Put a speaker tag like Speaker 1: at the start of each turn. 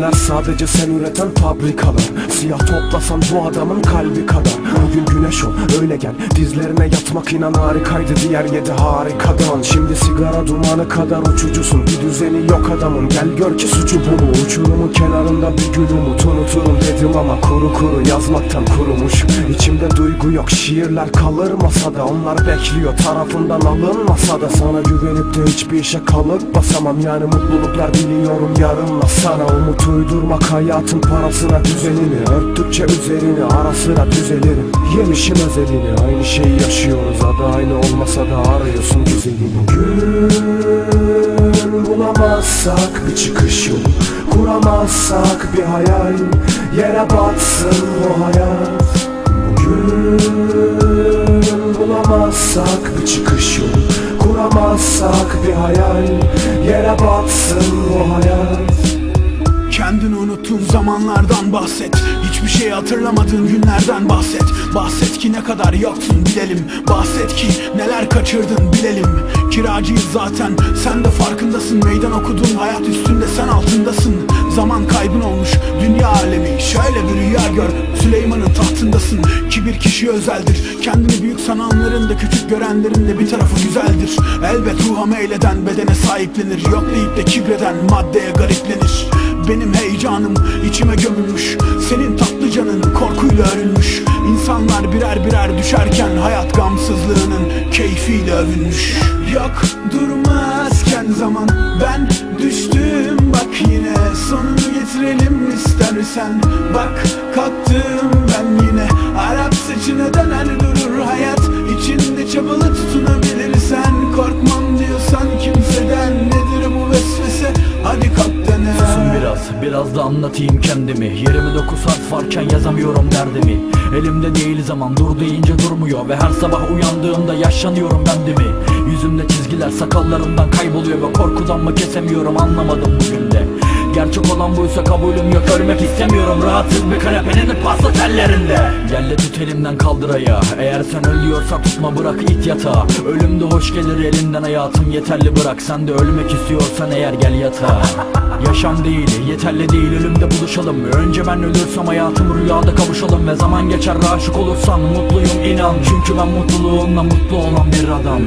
Speaker 1: Senler sadece sen üreten fabrikalar. Siyah toplasan bu adamın kalbi kadar. Bugün güneş ol öyle gel. Dizlerine yatmak inan harikaydı. Diğer yedi harikadan. Şimdi sigara dumanı kadar uçucusun. Bir düzeni yok adamın. Gel gör ki suçu bu mu? Uçurumun kenarında bir gül umut Unuturum dedim ama kuru kuru yazmaktan kurumuş. İçimde duygu yok. Şiirler kalır masada. Onlar bekliyor. Tarafından alınmasa da Sana güvenip de hiçbir işe kalıp basamam. Yani mutluluklar biliyorum yarınla. Sana Umut uydurmak hayatın parasına düzenini. Örttükçe üzerini ara sıra düzelirim. Yemişim özelini. Aynı şeyi yaşıyoruz. Adı aynı olmasa da arıyorsun güzelini Gün bulamazsak bir çıkış yolu Kuramazsak bir hayal. Yere batsın o hayat. Bugün bulamazsak bir çıkış yolu Kuramazsak bir hayal. Yere batsın o hayat
Speaker 2: Kendini unuttuğun zamanlardan bahset. Hiçbir şey hatırlamadığın günlerden bahset. Bahset ki ne kadar yoktun bilelim. Bahset ki neler kaçırdın bilelim. Kiracıyız zaten sen de farkındasın. Meydan okuduğun hayat üstünde sen altındasın. Zaman kaybın olmuş dünya alemi. Şöyle bir rüya gör Süleyman'ın tahtındasın. Kibir kişi özeldir. Kendini büyük sananların da küçük görenlerin de bir tarafı güzeldir. Elbet ruha meyleden bedene sahiplenir. Yok deyip de kibreden maddeye gariplenir benim heyecanım içime gömülmüş. Senin tatlı canın korkuyla örülmüş. İnsanlar birer birer düşerken Hayat gamsızlığının keyfiyle övünmüş. Yok durmazken zaman. Ben düştüm bak yine Sonunu getirelim istersen. Bak kalktım ben yine. Arap saçına döner durur hayat. İçinde çabalı tutunabilirsen
Speaker 3: biraz, da anlatayım kendimi. 29 harf varken yazamıyorum derdimi. Elimde değil zaman, dur deyince durmuyor. Ve her sabah uyandığımda yaşlanıyorum ben de mi? Yüzümde çizgiler sakallarımdan kayboluyor Ve korkudan mı kesemiyorum anlamadım bugün de Gerçek olan buysa kabulüm yok. Ölmek istemiyorum. Rahatsız bir kanepenin pasta tellerinde. Gel de tut elimden kaldır ayağı. Eğer sen ölüyorsa tutma bırak it yatağa. Ölüm de hoş gelir elinden hayatım yeterli. Bırak Sen de ölmek istiyorsan eğer gel yatağa. Yaşam değil yeterli değil. Ölümde buluşalım. Önce ben ölürsem hayatım rüyada kavuşalım. Ve zaman geçer aşık olursan mutluyum inan. Çünkü ben mutluluğumla mutlu olan bir adam